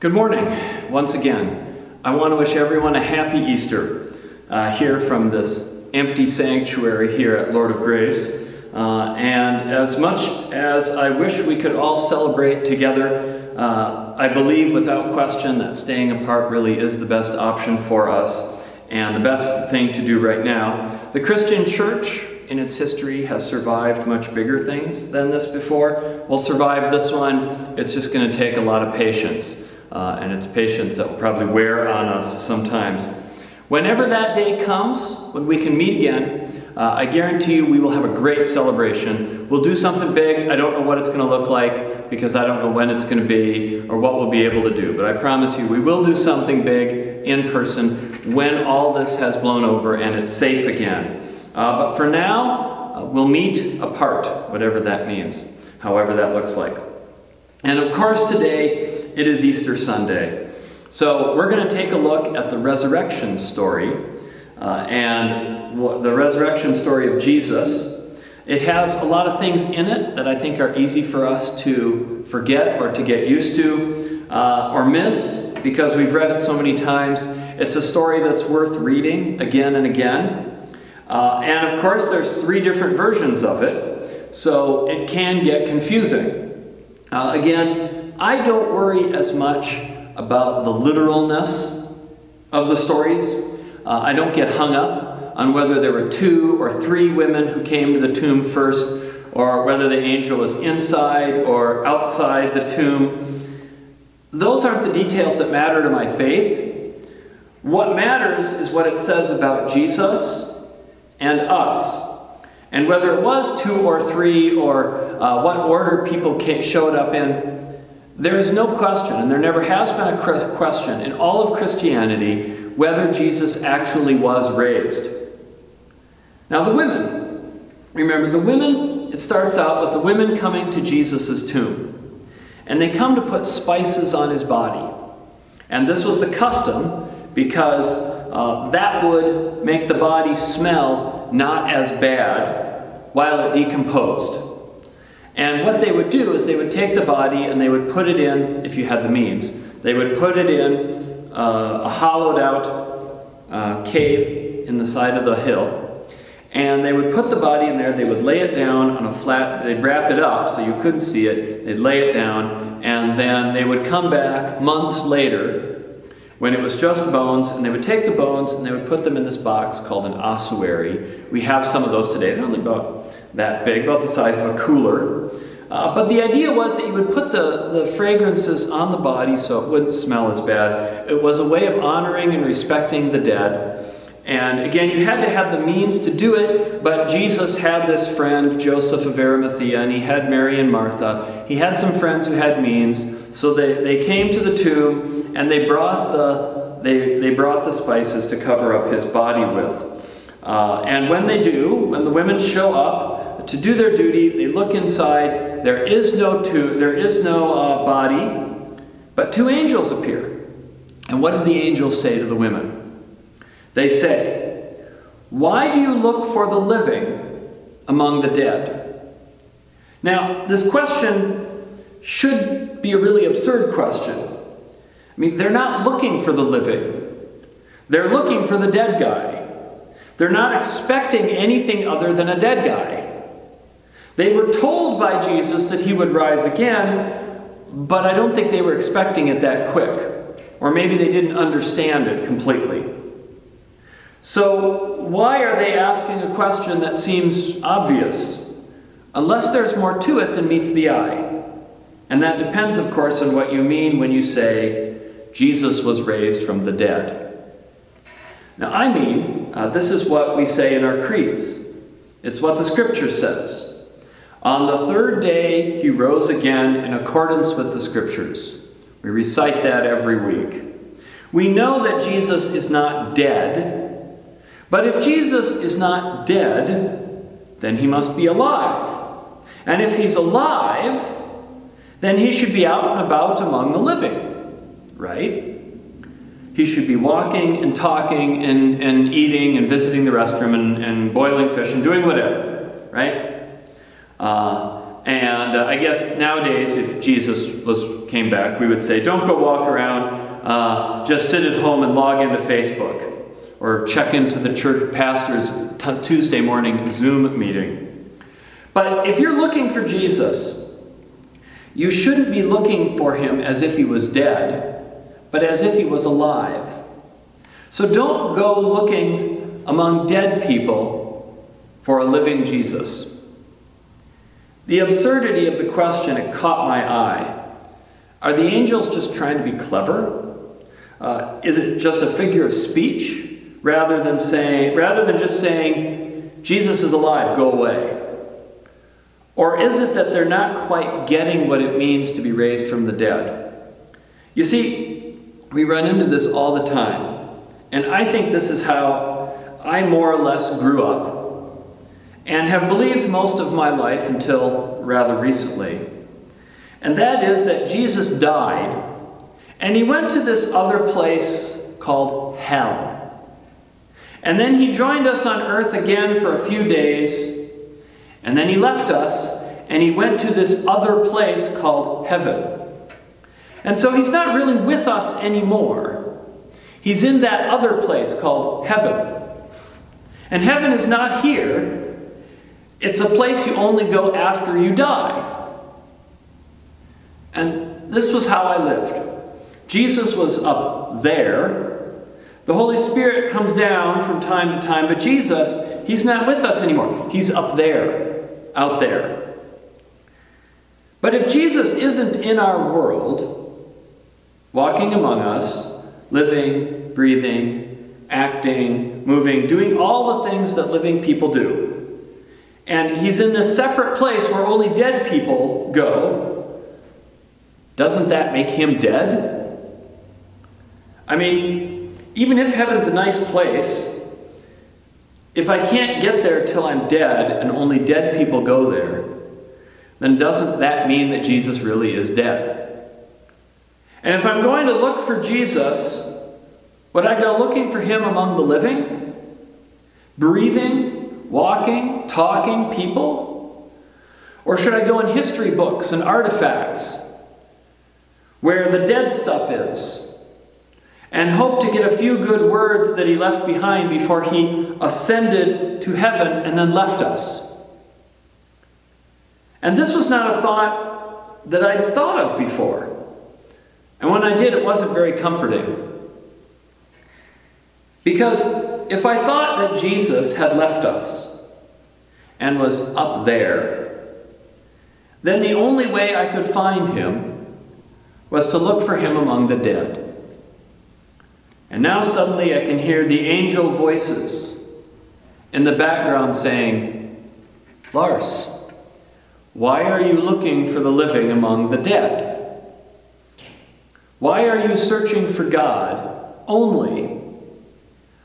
Good morning, once again. I want to wish everyone a happy Easter uh, here from this empty sanctuary here at Lord of Grace. Uh, and as much as I wish we could all celebrate together, uh, I believe without question that staying apart really is the best option for us and the best thing to do right now. The Christian church in its history has survived much bigger things than this before. We'll survive this one. It's just going to take a lot of patience uh, and it's patience that will probably wear on us sometimes. Whenever that day comes, when we can meet again, uh, I guarantee you we will have a great celebration. We'll do something big. I don't know what it's going to look like because I don't know when it's going to be or what we'll be able to do. But I promise you, we will do something big in person when all this has blown over and it's safe again. Uh, but for now, uh, we'll meet apart, whatever that means, however that looks like. And of course, today, it is Easter Sunday. So we're going to take a look at the resurrection story uh, and the resurrection story of Jesus. It has a lot of things in it that I think are easy for us to forget or to get used to uh, or miss because we've read it so many times. It's a story that's worth reading again and again. Uh, and of course, there's three different versions of it, so it can get confusing. Uh, again, I don't worry as much about the literalness of the stories. Uh, I don't get hung up on whether there were two or three women who came to the tomb first, or whether the angel was inside or outside the tomb. Those aren't the details that matter to my faith. What matters is what it says about Jesus and us. And whether it was two or three or uh, what order people showed up in, there is no question, and there never has been a question in all of Christianity whether Jesus actually was raised. Now, the women, remember, the women, it starts out with the women coming to Jesus' tomb. And they come to put spices on his body. And this was the custom because uh, that would make the body smell not as bad while it decomposed. And what they would do is they would take the body and they would put it in, if you had the means, they would put it in uh, a hollowed out uh, cave in the side of the hill. And they would put the body in there, they would lay it down on a flat, they'd wrap it up so you couldn't see it, they'd lay it down, and then they would come back months later when it was just bones, and they would take the bones and they would put them in this box called an ossuary. We have some of those today, they're only about that big, about the size of a cooler. Uh, but the idea was that you would put the, the fragrances on the body so it wouldn't smell as bad. It was a way of honoring and respecting the dead. And again, you had to have the means to do it, but Jesus had this friend, Joseph of Arimathea, and he had Mary and Martha. He had some friends who had means, so they, they came to the tomb and they brought the, they, they brought the spices to cover up his body with. Uh, and when they do, when the women show up to do their duty, they look inside. There is no two, there is no uh, body, but two angels appear. And what do the angels say to the women? They say, Why do you look for the living among the dead? Now, this question should be a really absurd question. I mean, they're not looking for the living, they're looking for the dead guy. They're not expecting anything other than a dead guy. They were told by Jesus that he would rise again, but I don't think they were expecting it that quick. Or maybe they didn't understand it completely. So, why are they asking a question that seems obvious? Unless there's more to it than meets the eye. And that depends, of course, on what you mean when you say Jesus was raised from the dead. Now, I mean, uh, this is what we say in our creeds. It's what the scripture says. On the third day, he rose again in accordance with the scriptures. We recite that every week. We know that Jesus is not dead, but if Jesus is not dead, then he must be alive. And if he's alive, then he should be out and about among the living, right? He should be walking and talking and, and eating and visiting the restroom and, and boiling fish and doing whatever, right? Uh, and uh, I guess nowadays, if Jesus was came back, we would say, don't go walk around, uh, just sit at home and log into Facebook or check into the church pastor's t- Tuesday morning Zoom meeting. But if you're looking for Jesus, you shouldn't be looking for him as if he was dead, but as if he was alive. So don't go looking among dead people for a living Jesus. The absurdity of the question, it caught my eye. Are the angels just trying to be clever? Uh, is it just a figure of speech? rather than saying rather than just saying Jesus is alive, go away? Or is it that they're not quite getting what it means to be raised from the dead? You see, we run into this all the time. And I think this is how I more or less grew up and have believed most of my life until rather recently. And that is that Jesus died and he went to this other place called hell. And then he joined us on earth again for a few days, and then he left us and he went to this other place called heaven. And so he's not really with us anymore. He's in that other place called heaven. And heaven is not here, it's a place you only go after you die. And this was how I lived. Jesus was up there, the Holy Spirit comes down from time to time, but Jesus, He's not with us anymore. He's up there, out there. But if Jesus isn't in our world, walking among us, living, breathing, acting, moving, doing all the things that living people do, and He's in this separate place where only dead people go, doesn't that make Him dead? I mean, even if heaven's a nice place, if I can't get there till I'm dead and only dead people go there, then doesn't that mean that Jesus really is dead? And if I'm going to look for Jesus, would I go looking for him among the living? Breathing, walking, talking people? Or should I go in history books and artifacts where the dead stuff is? and hope to get a few good words that he left behind before he ascended to heaven and then left us. And this was not a thought that I'd thought of before. And when I did, it wasn't very comforting. Because if I thought that Jesus had left us and was up there, then the only way I could find him was to look for him among the dead. And now suddenly I can hear the angel voices in the background saying, Lars, why are you looking for the living among the dead? Why are you searching for God only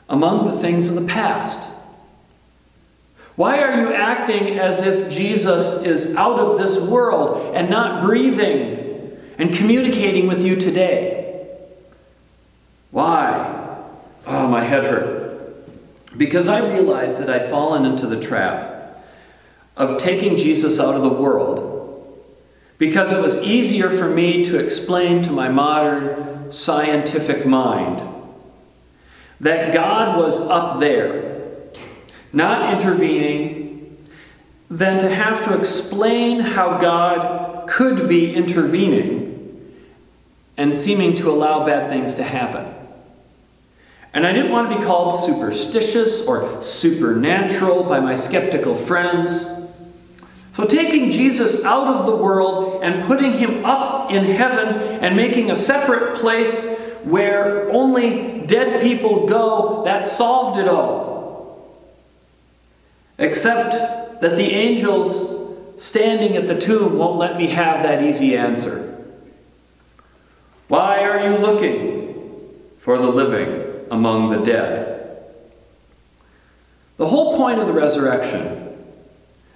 among the things of the past? Why are you acting as if Jesus is out of this world and not breathing and communicating with you today? Why? Oh, my head hurt. Because I realized that I'd fallen into the trap of taking Jesus out of the world because it was easier for me to explain to my modern scientific mind that God was up there, not intervening, than to have to explain how God could be intervening and seeming to allow bad things to happen. And I didn't want to be called superstitious or supernatural by my skeptical friends. So, taking Jesus out of the world and putting him up in heaven and making a separate place where only dead people go, that solved it all. Except that the angels standing at the tomb won't let me have that easy answer. Why are you looking for the living? among the dead. The whole point of the resurrection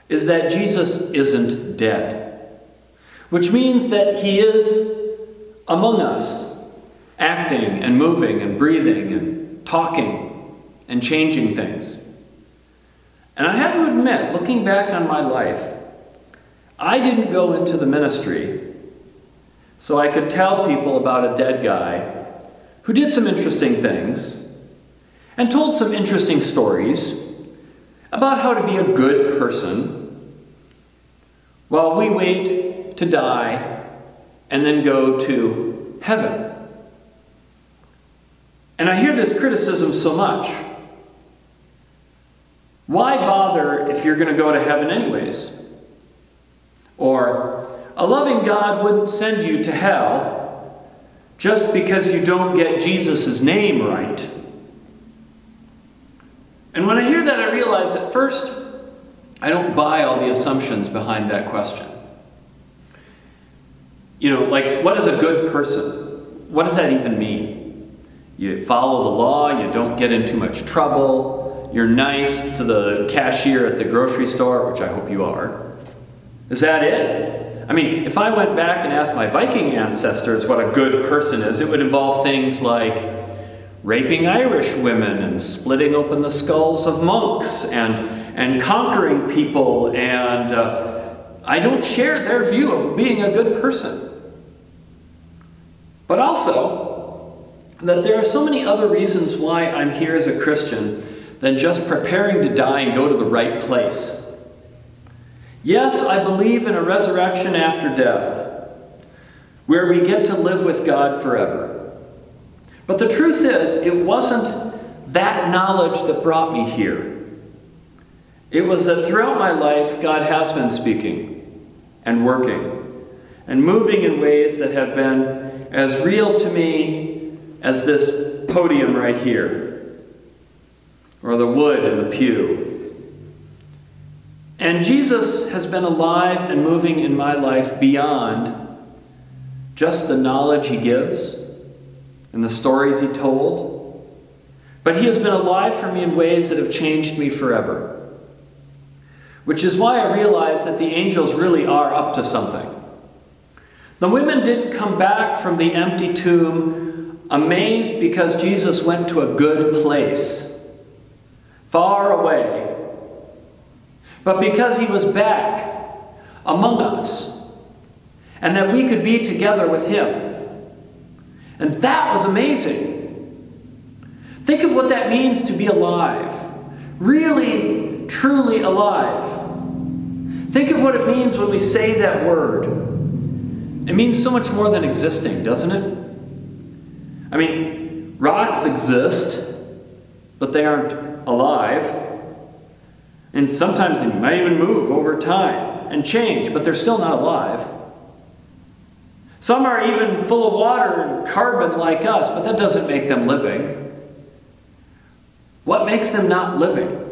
is that Jesus isn't dead, which means that he is among us, acting and moving and breathing and talking and changing things. And I have to admit, looking back on my life, I didn't go into the ministry so I could tell people about a dead guy who did some interesting things and told some interesting stories about how to be a good person while we wait to die and then go to heaven. And I hear this criticism so much. Why bother if you're going to go to heaven anyways? Or, a loving God wouldn't send you to hell just because you don't get Jesus' name right. And when I hear that, I realize that first, I don't buy all the assumptions behind that question. You know, like, what is a good person? What does that even mean? You follow the law, you don't get in too much trouble, you're nice to the cashier at the grocery store, which I hope you are. Is that it? I mean, if I went back and asked my Viking ancestors what a good person is, it would involve things like raping Irish women and splitting open the skulls of monks and, and conquering people. And uh, I don't share their view of being a good person. But also, that there are so many other reasons why I'm here as a Christian than just preparing to die and go to the right place. Yes, I believe in a resurrection after death, where we get to live with God forever. But the truth is, it wasn't that knowledge that brought me here. It was that throughout my life, God has been speaking and working and moving in ways that have been as real to me as this podium right here, or the wood in the pew, and Jesus has been alive and moving in my life beyond just the knowledge he gives and the stories he told. But he has been alive for me in ways that have changed me forever. Which is why I realize that the angels really are up to something. The women didn't come back from the empty tomb amazed because Jesus went to a good place, far away but because he was back among us and that we could be together with him. And that was amazing. Think of what that means to be alive. Really, truly alive. Think of what it means when we say that word. It means so much more than existing, doesn't it? I mean, rocks exist, but they aren't alive. And sometimes they might even move over time and change, but they're still not alive. Some are even full of water and carbon like us, but that doesn't make them living. What makes them not living?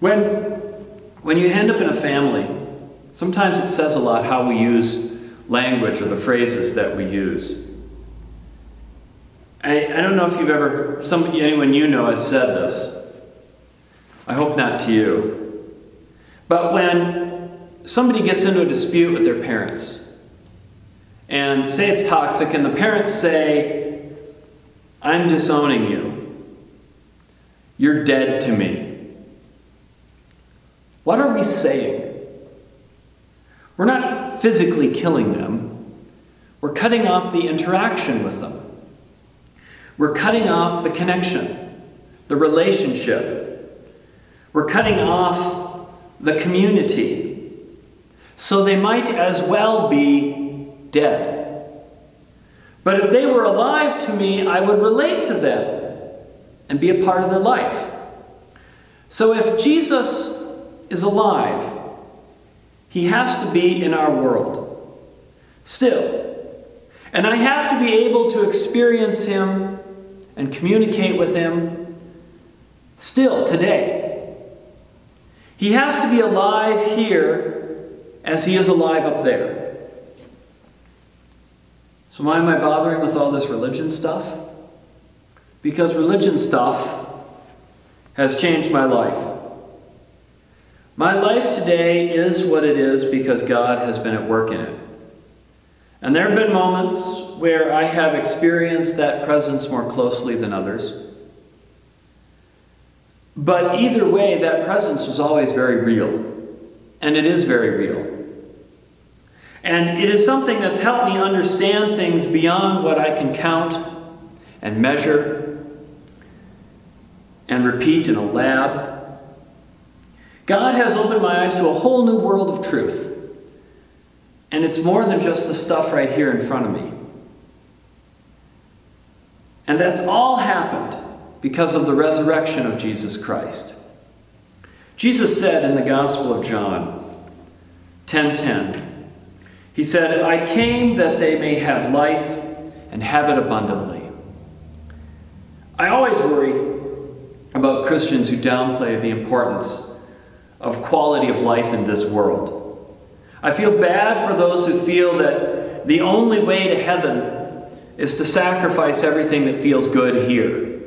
When, when you end up in a family, sometimes it says a lot how we use language or the phrases that we use. I, I don't know if you've ever, some, anyone you know has said this. I hope not to you. But when somebody gets into a dispute with their parents, and say it's toxic, and the parents say, I'm disowning you, you're dead to me. What are we saying? We're not physically killing them, we're cutting off the interaction with them. We're cutting off the connection, the relationship, we're cutting off the community. So they might as well be dead. But if they were alive to me, I would relate to them and be a part of their life. So if Jesus is alive, he has to be in our world. Still. And I have to be able to experience him and communicate with him still today. He has to be alive here as he is alive up there. So, why am I bothering with all this religion stuff? Because religion stuff has changed my life. My life today is what it is because God has been at work in it. And there have been moments where I have experienced that presence more closely than others. But either way, that presence was always very real And it is very real. And it is something that's helped me understand things beyond what I can count and measure and repeat in a lab. God has opened my eyes to a whole new world of truth. And it's more than just the stuff right here in front of me. And that's all happened because of the resurrection of Jesus Christ. Jesus said in the Gospel of John 10:10, he said, "I came that they may have life and have it abundantly." I always worry about Christians who downplay the importance of quality of life in this world. I feel bad for those who feel that the only way to heaven is to sacrifice everything that feels good here.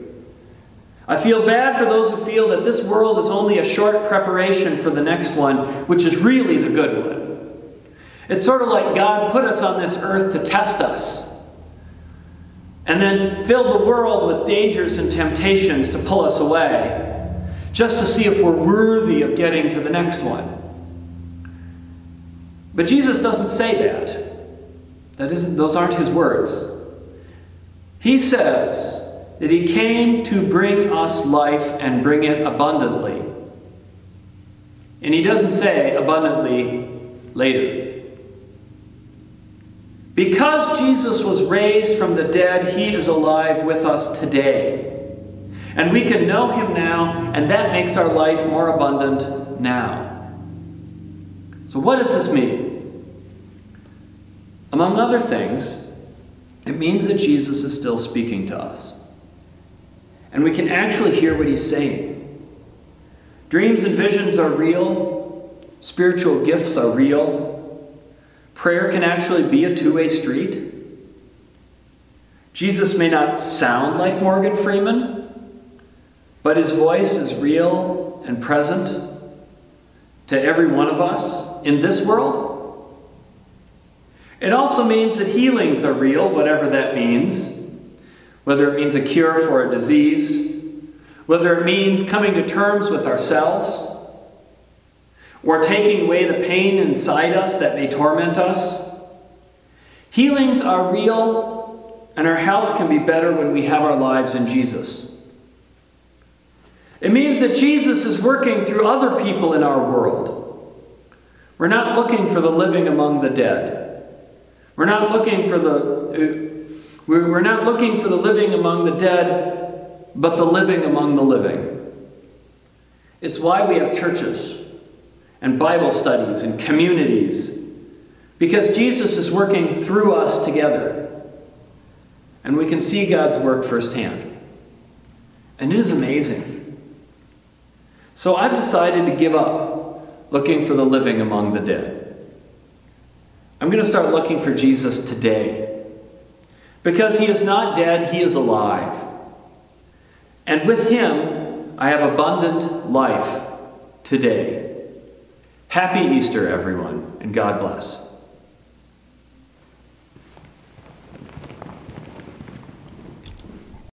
I feel bad for those who feel that this world is only a short preparation for the next one, which is really the good one. It's sort of like God put us on this earth to test us, and then filled the world with dangers and temptations to pull us away, just to see if we're worthy of getting to the next one. But Jesus doesn't say that. That isn't, those aren't his words. He says that he came to bring us life and bring it abundantly. And he doesn't say abundantly later. Because Jesus was raised from the dead, he is alive with us today. And we can know him now, and that makes our life more abundant now. So, what does this mean? Among other things, it means that Jesus is still speaking to us. And we can actually hear what he's saying. Dreams and visions are real, spiritual gifts are real. Prayer can actually be a two way street. Jesus may not sound like Morgan Freeman, but his voice is real and present to every one of us in this world it also means that healings are real, whatever that means. Whether it means a cure for a disease, whether it means coming to terms with ourselves, or taking away the pain inside us that may torment us. Healings are real, and our health can be better when we have our lives in Jesus. It means that Jesus is working through other people in our world. We're not looking for the living among the dead. We're not looking for the uh, we're not looking for the living among the dead, but the living among the living. It's why we have churches and Bible studies and communities, because Jesus is working through us together. And we can see God's work firsthand. And it is amazing. So I've decided to give up looking for the living among the dead. I'm going to start looking for Jesus today. Because he is not dead, he is alive. And with him, I have abundant life today. Happy Easter, everyone, and God bless.